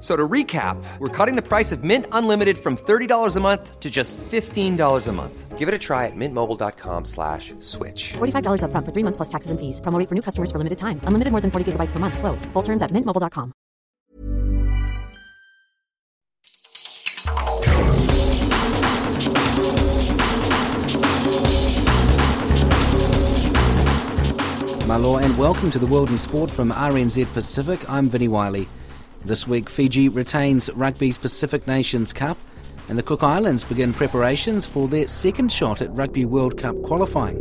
F- So to recap, we're cutting the price of Mint Unlimited from $30 a month to just $15 a month. Give it a try at mintmobile.com slash switch. $45 upfront for three months plus taxes and fees. Promo rate for new customers for limited time. Unlimited more than 40 gigabytes per month. Slows. Full terms at mintmobile.com. Malo and welcome to the World in Sport from RNZ Pacific. I'm Vinnie Wiley. This week, Fiji retains Rugby's Pacific Nations Cup, and the Cook Islands begin preparations for their second shot at Rugby World Cup qualifying.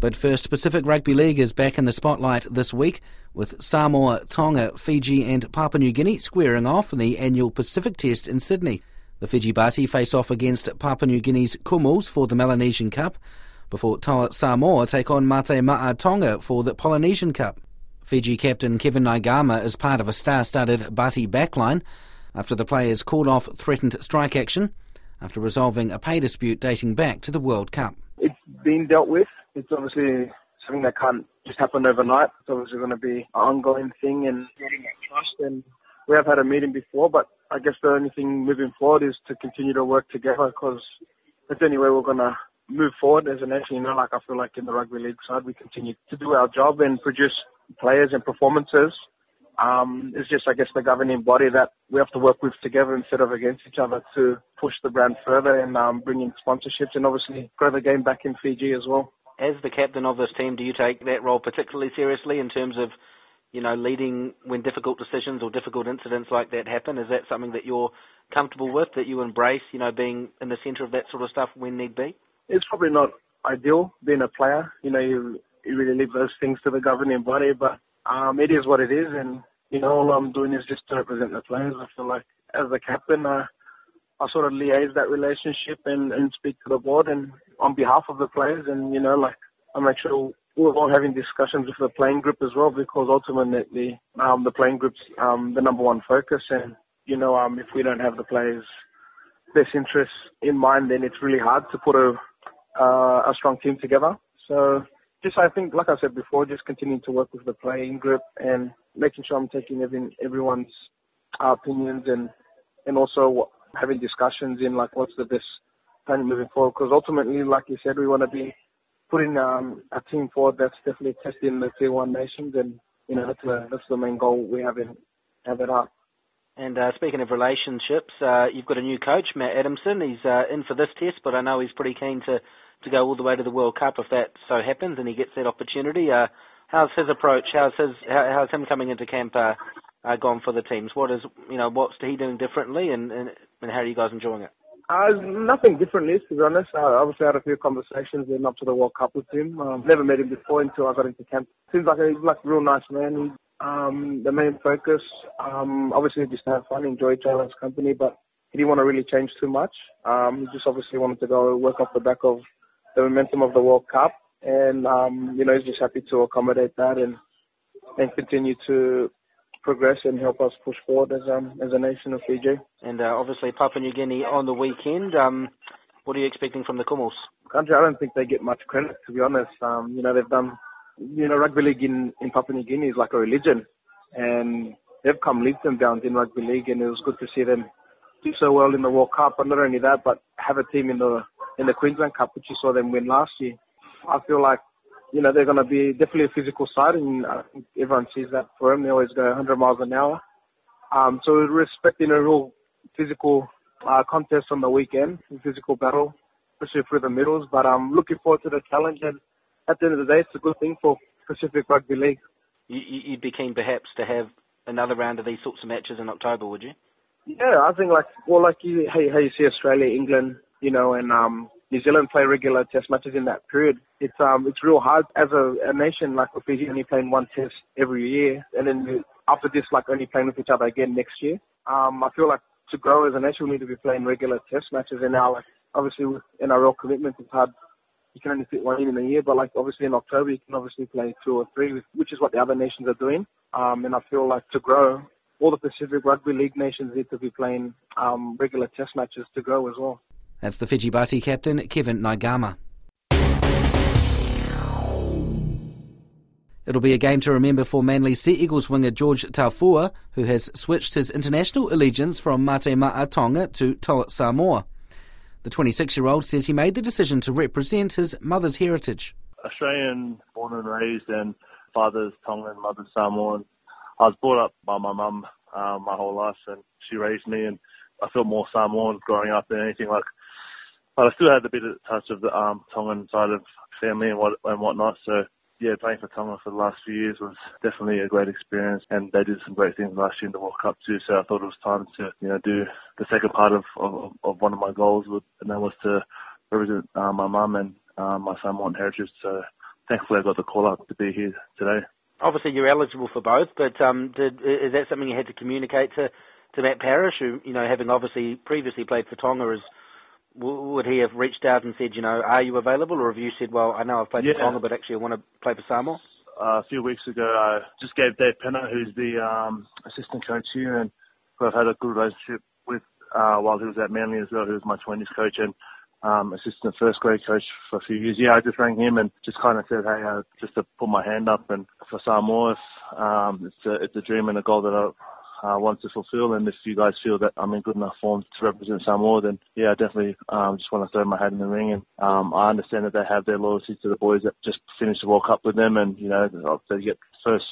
But first, Pacific Rugby League is back in the spotlight this week, with Samoa, Tonga, Fiji, and Papua New Guinea squaring off in the annual Pacific Test in Sydney. The Fiji Bati face off against Papua New Guinea's Kumuls for the Melanesian Cup, before Samoa take on Mate Ma'a Tonga for the Polynesian Cup. Fiji captain Kevin Naiqama is part of a star-studded Bati backline after the players called off threatened strike action after resolving a pay dispute dating back to the World Cup. it's been dealt with. It's obviously something that can't just happen overnight. It's obviously going to be an ongoing thing and building that trust. And we have had a meeting before, but I guess the only thing moving forward is to continue to work together because that's the only way we're going to move forward as a nation. You know, like I feel like in the rugby league side, we continue to do our job and produce players and performances. Um, it's just, I guess, the governing body that we have to work with together instead of against each other to push the brand further and um, bring in sponsorships and obviously grow the game back in Fiji as well. As the captain of this team, do you take that role particularly seriously in terms of, you know, leading when difficult decisions or difficult incidents like that happen? Is that something that you're comfortable with, that you embrace, you know, being in the centre of that sort of stuff when need be? It's probably not ideal being a player. You know, you, you really leave those things to the governing body, but um, it is what it is. And, you know, all I'm doing is just to represent the players. I feel like as the captain, uh, I sort of liaise that relationship and, and speak to the board and on behalf of the players. And, you know, like I make sure we're all having discussions with the playing group as well because ultimately um, the playing group's um, the number one focus. And, you know, um, if we don't have the players' best interests in mind, then it's really hard to put a, uh, a strong team together. So just, I think, like I said before, just continuing to work with the playing group and making sure I'm taking every, everyone's uh, opinions and, and also having discussions in like what's the best plan moving forward. Because ultimately, like you said, we want to be putting um, a team forward that's definitely testing the tier one nations, and you know that's the that's the main goal we have in have it up. And uh, speaking of relationships, uh, you've got a new coach, Matt Adamson. He's uh, in for this test, but I know he's pretty keen to, to go all the way to the World Cup if that so happens and he gets that opportunity. Uh, how's his approach? How's his how, how's him coming into camp uh, uh, gone for the teams? What is you know what's he doing differently, and, and, and how are you guys enjoying it? Uh, nothing different to be honest. I obviously had a few conversations leading up to the World Cup with him. Um, never met him before until I got into camp. Seems like a, he's like a real nice man. He's um, the main focus, um, obviously just to have fun, enjoy each other's company, but he didn't want to really change too much. Um, he just obviously wanted to go work off the back of the momentum of the World Cup. And, um, you know, he's just happy to accommodate that and, and continue to progress and help us push forward as, um, as a nation of Fiji. And uh, obviously Papua New Guinea on the weekend. Um, what are you expecting from the Kumuls? country, I don't think they get much credit, to be honest. Um, you know, they've done, you know, rugby league in, in Papua New Guinea is like a religion. And they've come leaps and bounds in rugby league, and it was good to see them do so well in the World Cup. But not only that, but have a team in the in the Queensland Cup, which you saw them win last year. I feel like, you know, they're going to be definitely a physical side, and I think everyone sees that for them. They always go 100 miles an hour. Um, so we're respecting a real physical uh, contest on the weekend, a physical battle, especially through the middles. But I'm looking forward to the challenge, and at the end of the day, it's a good thing for Pacific Rugby League. You, you- you'd be keen perhaps to have another round of these sorts of matches in October, would you? Yeah, I think like well, like you, how, how you see Australia, England, you know, and um, New Zealand play regular Test matches in that period. It's um, it's real hard as a, a nation like with Fiji only playing one Test every year, and then after this, like only playing with each other again next year. Um, I feel like to grow as a nation, we need to be playing regular Test matches, and now like obviously in our real commitment, it's hard you can only fit one in in a year. But like obviously in October, you can obviously play two or three, which is what the other nations are doing. Um, and I feel like to grow, all the Pacific Rugby League nations need to be playing um, regular test matches to grow as well. That's the Fiji Bati captain, Kevin Naiqama. It'll be a game to remember for Manly Sea Eagles winger Jorge Taufua, who has switched his international allegiance from Mate Ma'a Tonga to Toa Samoa. The 26 year old says he made the decision to represent his mother's heritage. Australian, born and raised, and father's Tongan, mother's Samoan. I was brought up by my mum uh, my whole life, and she raised me, and I felt more Samoan growing up than anything like. But I still had a bit of touch of the um, Tongan side of family and what and whatnot. So yeah, playing for Tonga for the last few years was definitely a great experience, and they did some great things last year in the World Cup too. So I thought it was time to you know do the second part of of, of one of my goals, and that was to represent uh, my mum and uh, my Samoan heritage. So thankfully, I got the call up to be here today. Obviously, you're eligible for both, but um, did, is that something you had to communicate to to Matt Parish, who you know, having obviously previously played for Tonga, is would he have reached out and said, you know, are you available, or have you said, well, I know I've played yeah. for Tonga, but actually I want to play for Samoa? Uh, a few weeks ago, I just gave Dave Penner, who's the um, assistant coach here, and who I've had a good relationship with uh, while he was at Manly as well, who was my 20s coach and um, assistant first grade coach for a few years. Yeah, I just rang him and just kind of said, hey, uh, just to put my hand up and for Samoa, um, it's a it's a dream and a goal that I uh, want to fulfill. And if you guys feel that I'm in good enough form to represent Samoa, then yeah, I definitely um, just want to throw my hat in the ring. And um, I understand that they have their loyalty to the boys that just finished the World Cup with them, and you know they get first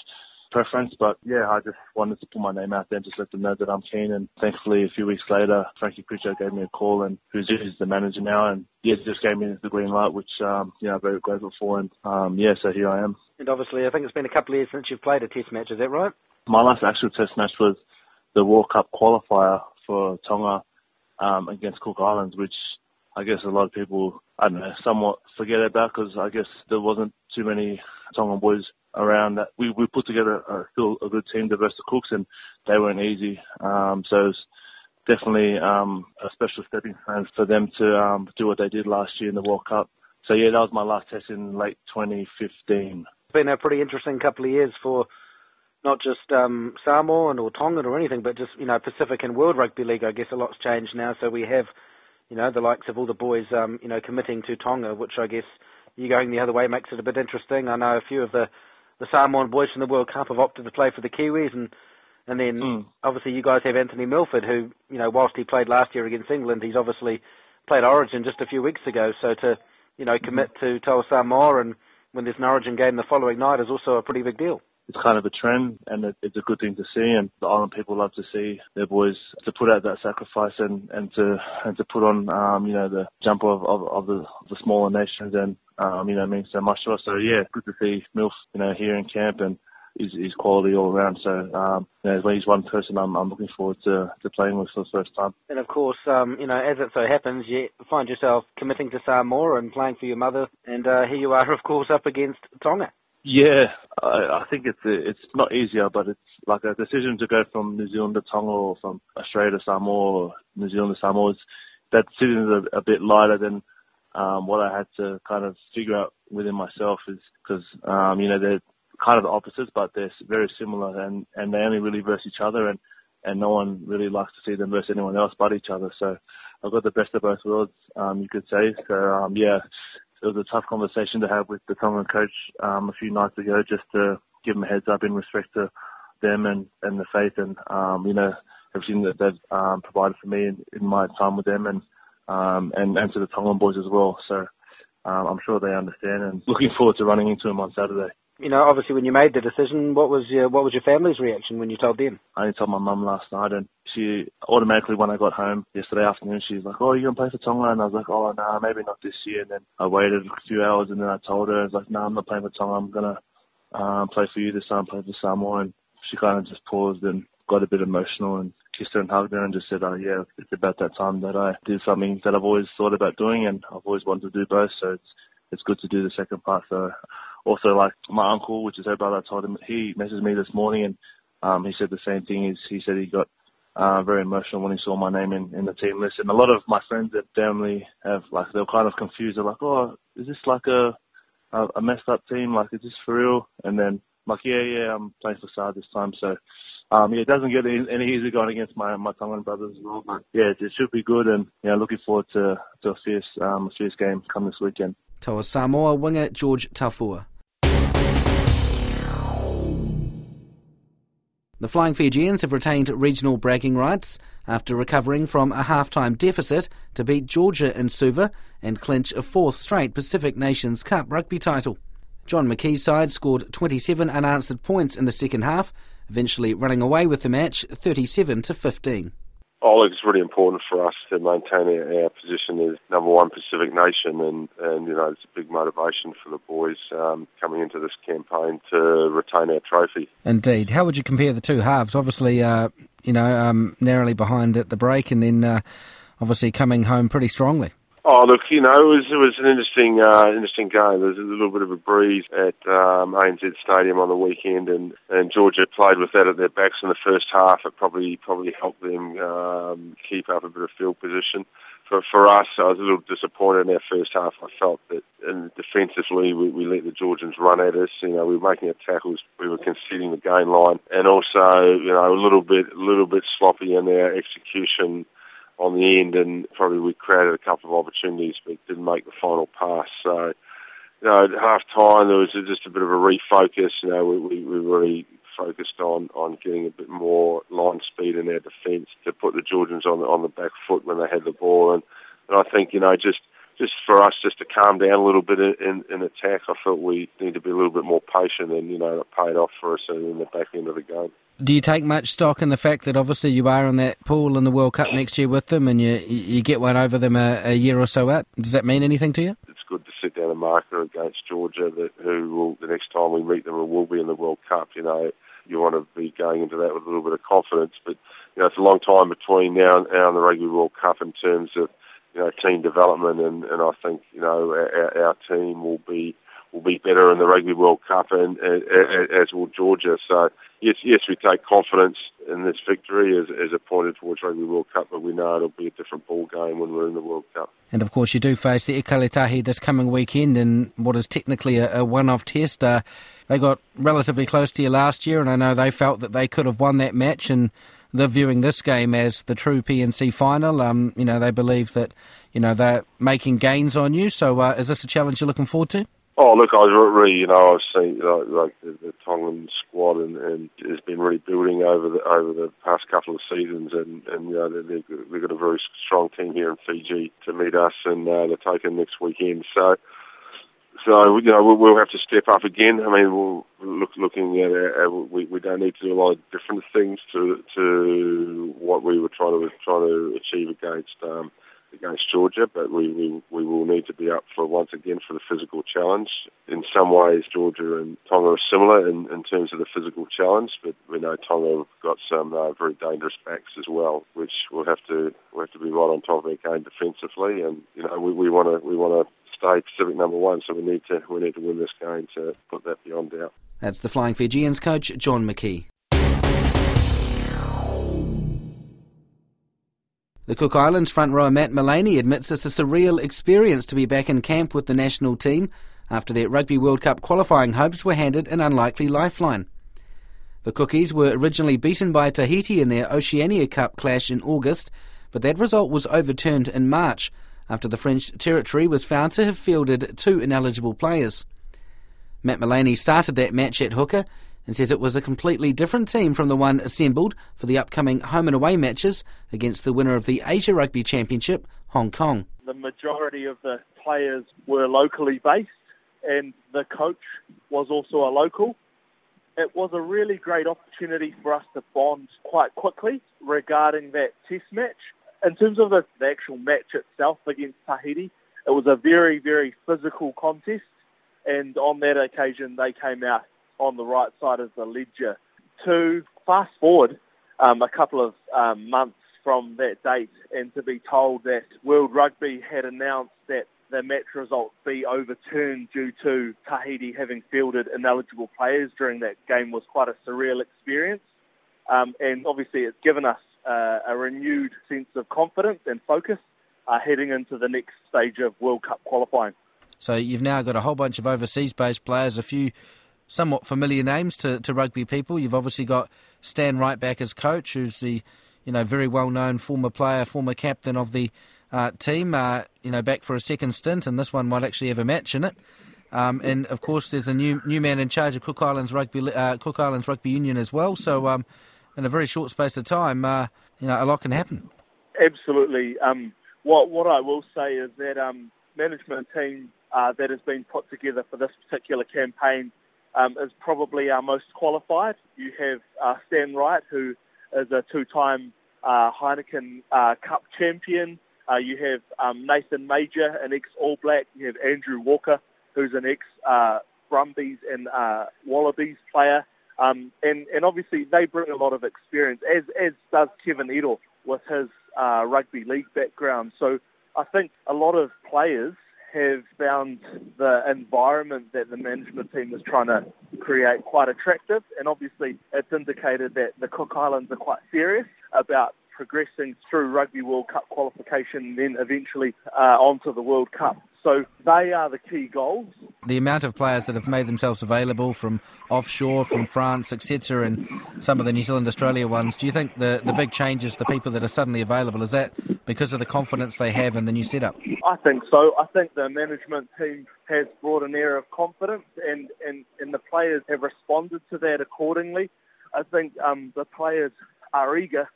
preference. But yeah, I just wanted to put my name out there and just let them know that I'm keen. And thankfully, a few weeks later, Frankie Pritchard gave me a call, and who's, the manager now, and yeah, just gave me the green light, which um, you know I'm very grateful for. And um, yeah, so here I am. And obviously, I think it's been a couple of years since you've played a Test match. Is that right? My last actual Test match was the World Cup qualifier for Tonga um, against Cook Islands, which I guess a lot of people, I don't know, somewhat forget about because I guess there wasn't too many Tongan boys around that. We, we put together a, still a good team, the Cooks, and they weren't easy. Um, so it's definitely um, a special stepping stone for them to um, do what they did last year in the World Cup. So yeah, that was my last test in late 2015. It's been a pretty interesting couple of years for not just um, Samoan or Tongan or anything, but just you know Pacific and World Rugby League. I guess a lot's changed now, so we have you know the likes of all the boys um, you know committing to Tonga, which I guess you going the other way makes it a bit interesting. I know a few of the the Samoan boys from the World Cup have opted to play for the Kiwis, and and then mm. obviously you guys have Anthony Milford, who you know whilst he played last year against England, he's obviously played Origin just a few weeks ago. So to you know commit to Toa Samoa and when there's an Origin game the following night is also a pretty big deal it's kind of a trend and it, it's a good thing to see and the island people love to see their boys to put out that sacrifice and, and to and to put on um, you know the jump of, of, of the the smaller nations and um, you know means so much to us. So yeah, good to see Milf you know here in camp and is, he's quality all around. So um, you know, he's one person I'm, I'm looking forward to, to playing with for the first time. And of course, um, you know, as it so happens, you find yourself committing to Samoa and playing for your mother, and uh, here you are, of course, up against Tonga. Yeah, I, I think it's it's not easier, but it's like a decision to go from New Zealand to Tonga or from Australia to Samoa or New Zealand to Samoa. Is, that decision is a, a bit lighter than um, what I had to kind of figure out within myself. Is because um, you know they're kind of the opposites, but they're very similar, and and they only really verse each other, and and no one really likes to see them verse anyone else but each other. So I've got the best of both worlds, um, you could say. So um, yeah, it was a tough conversation to have with the Tongan coach um, a few nights ago, just to give them a heads up in respect to them and, and the faith and um, you know everything that they've um, provided for me in, in my time with them and um, and and to the Tongan boys as well. So um, I'm sure they understand and looking forward to running into them on Saturday you know, obviously when you made the decision, what was your what was your family's reaction when you told them? I only told my mum last night, and she automatically when I got home yesterday afternoon, she's like, "Oh, you gonna play for Tonga?" And I was like, "Oh, no, nah, maybe not this year." And then I waited a few hours, and then I told her, "I was like, no, nah, I'm not playing for Tonga. I'm gonna um, play for you this time, play for Samoa." And she kind of just paused and got a bit emotional and kissed her and hugged her and just said, "Oh, yeah, it's about that time that I did something that I've always thought about doing, and I've always wanted to do both. So it's it's good to do the second part." So also like my uncle, which is her brother, I told him he messaged me this morning and um, he said the same thing. Is he said he got uh, very emotional when he saw my name in, in the team list. And a lot of my friends at Downley have like they're kind of confused. They're like, "Oh, is this like a a, a messed up team? Like, is this for real?" And then I'm like, "Yeah, yeah, I'm playing for Sard this time." So um, yeah, it doesn't get any, easier going against my my Tongan brothers as well. But yeah, it, should be good, and yeah, looking forward to to a fierce um, a fierce game come this weekend. Samoa winger Jorge Taufua. The Flying Fijians have retained regional bragging rights after recovering from a half-time deficit to beat Georgia in Suva and clinch a fourth straight Pacific Nations Cup rugby title. John McKee's side scored 27 unanswered points in the second half, eventually running away with the match 37 to 15. Look, it's really important for us to maintain our, our position as number one Pacific nation, and, and you know it's a big motivation for the boys um, coming into this campaign to retain our trophy. Indeed. How would you compare the two halves? Obviously, uh, you know, um, narrowly behind at the break, and then uh, obviously coming home pretty strongly. Oh, look, you know, it was it was an interesting uh, interesting game. There was a little bit of a breeze at um, ANZ Stadium on the weekend, and, and Georgia played with that at their backs in the first half. It probably probably helped them um, keep up a bit of field position. For for us, I was a little disappointed in our first half. I felt that in defensively we, we let the Georgians run at us. You know, we were making our tackles, we were conceding the gain line, and also you know a little bit a little bit sloppy in our execution on the end, and probably we created a couple of opportunities, but didn't make the final pass. So, you know, at half time there was just a bit of a refocus. You know, we, we, we really focused on on getting a bit more line speed in our defence to put the Georgians on the on the back foot when they had the ball, and, and I think you know just just for us just to calm down a little bit in, in, attack, I felt we need to be a little bit more patient, and you know it paid off for us in the back end of the game. Do you take much stock in the fact that obviously you are in that pool in the World Cup next year with them, and you you get one over them a, a year or so out? Does that mean anything to you? It's good to sit down and marker against Georgia, that who will the next time we meet them will be in the World Cup. You know, you want to be going into that with a little bit of confidence, but you know it's a long time between now and, now and the Rugby World Cup in terms of you know, team development, and, and I think you know our, our team will be will be better in the Rugby World Cup, and, and, as will Georgia. So yes, yes, we take confidence in this victory as, as it pointed towards Rugby World Cup, but we know it'll be a different ball game when we're in the World Cup. And of course, you do face the Ikale Tahi this coming weekend in what is technically a, a one-off test. Uh, they got relatively close to you last year, and I know they felt that they could have won that match and they're viewing this game as the true PNC final. Um, you know, they believe that, you know, they're making gains on you. So uh, is this a challenge you're looking forward to? Oh, look, I was really, you know, I was seeing like, like the, the Tongan squad and, and has been really building over the over the past couple of seasons, and and you know they they've got a very strong team here in Fiji to meet us, and uh, they're taking next weekend. So so you know we'll, we'll have to step up again. I mean, we'll look looking at our, we we don't need to do a lot of different things to to what we were trying to trying to achieve against um, against Georgia, but we, we we will need to be up for once again for the physical challenge. In some ways, Georgia and Tonga are similar in, in terms of the physical challenge, but we know Tonga have got some uh, very dangerous backs as well, which we'll have to we'll have to be right on top of our game defensively, and you know we want to we want to stay Pacific number one. So we need to we need to win this game to put that beyond doubt. That's the Flying Fijians coach John McKee. The Cook Islands front rower Matt Mullaney admits it's a surreal experience to be back in camp with the national team after their Rugby World Cup qualifying hopes were handed an unlikely lifeline. The Cookies were originally beaten by Tahiti in their Oceania Cup clash in August, but that result was overturned in March after the French territory was found to have fielded two ineligible players. Matt Mullaney started that match at hooker and says it was a completely different team from the one assembled for the upcoming home and away matches against the winner of the Asia Rugby Championship, Hong Kong. The majority of the players were locally based and the coach was also a local. It was a really great opportunity for us to bond quite quickly regarding that test match in terms of the, the actual match itself against Tahiti, it was a very, very physical contest. And on that occasion, they came out on the right side of the ledger. To fast forward um, a couple of um, months from that date, and to be told that World Rugby had announced that the match result be overturned due to Tahiti having fielded ineligible players during that game was quite a surreal experience. Um, and obviously, it's given us uh, a renewed sense of confidence and focus uh, heading into the next stage of World Cup qualifying. So you've now got a whole bunch of overseas-based players, a few somewhat familiar names to, to rugby people. You've obviously got Stan Wright back as coach, who's the you know very well-known former player, former captain of the uh, team. Uh, you know back for a second stint, and this one might actually have a match in it. Um, and of course, there's a new new man in charge of Cook Islands Rugby uh, Cook Islands Rugby Union as well. So, um, in a very short space of time, uh, you know, a lot can happen. Absolutely. Um, what what I will say is that um, management team uh, that has been put together for this particular campaign um, is probably our most qualified. You have uh, Stan Wright, who is a two-time uh, Heineken uh, Cup champion. Uh, you have um, Nathan Mauger, an ex-All Black. You have Andrew Walker, who's an ex uh, Brumbies and uh, Wallabies player. Um, and, and obviously they bring a lot of experience, as, as does Kevin Edel with his uh, rugby league background. So I think a lot of players have found the environment that the management team is trying to create quite attractive. And obviously it's indicated that the Cook Islands are quite serious about progressing through Rugby World Cup qualification and then eventually uh, onto the World Cup. So they are the key goals. The amount of players that have made themselves available from offshore, from France, etc., and some of the New Zealand Australia ones, do you think the, the big changes, the people that are suddenly available, is that because of the confidence they have in the new setup? I think so. I think the management team has brought an air of confidence and, and, and the players have responded to that accordingly. I think um, the players are eager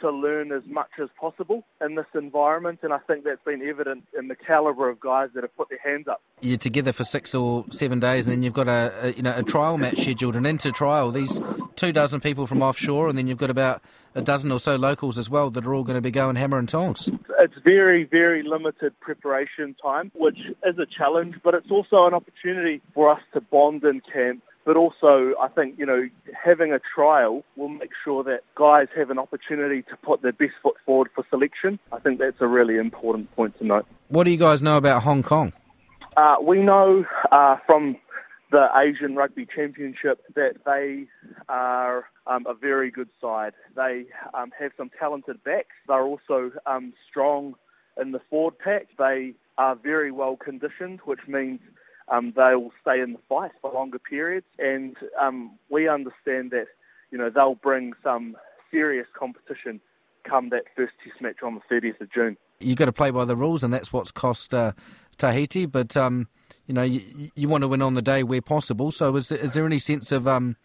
to learn as much as possible in this environment, and I think that's been evident in the calibre of guys that have put their hands up. You're together for six or seven days, and then you've got a, a you know a trial match scheduled, an inter trial. These two dozen people from offshore, and then you've got about a dozen or so locals as well that are all going to be going hammer and tongs. It's very, very limited preparation time, which is a challenge, but it's also an opportunity for us to bond in camp but also I think you know having a trial will make sure that guys have an opportunity to put their best foot forward for selection. I think that's a really important point to note. What do you guys know about Hong Kong? Uh, we know uh, from the Asian Rugby Championship that they are um, a very good side. They um, have some talented backs. They're also um, strong in the forward pack. They are very well conditioned, which means um, they will stay in the fight for longer periods. And um, we understand that, you know, they'll bring some serious competition come that first test match on the 30th of June. You've got to play by the rules, and that's what's cost uh, Tahiti. But, um, you know, you, you, want to win on the day where possible. So is there, is there any sense of, um,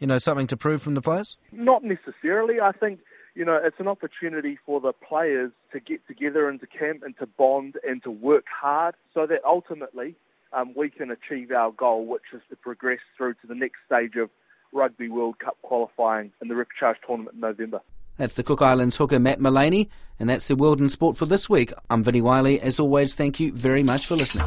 you know, something to prove from the players? Not necessarily. I think, you know, it's an opportunity for the players to get together into camp and to bond and to work hard so that ultimately um, we can achieve our goal, which is to progress through to the next stage of Rugby World Cup qualifying in the repechage tournament in November. That's the Cook Islands hooker Matt Mullaney, and that's the World in Sport for this week. I'm Vinnie Wiley. As always, thank you very much for listening.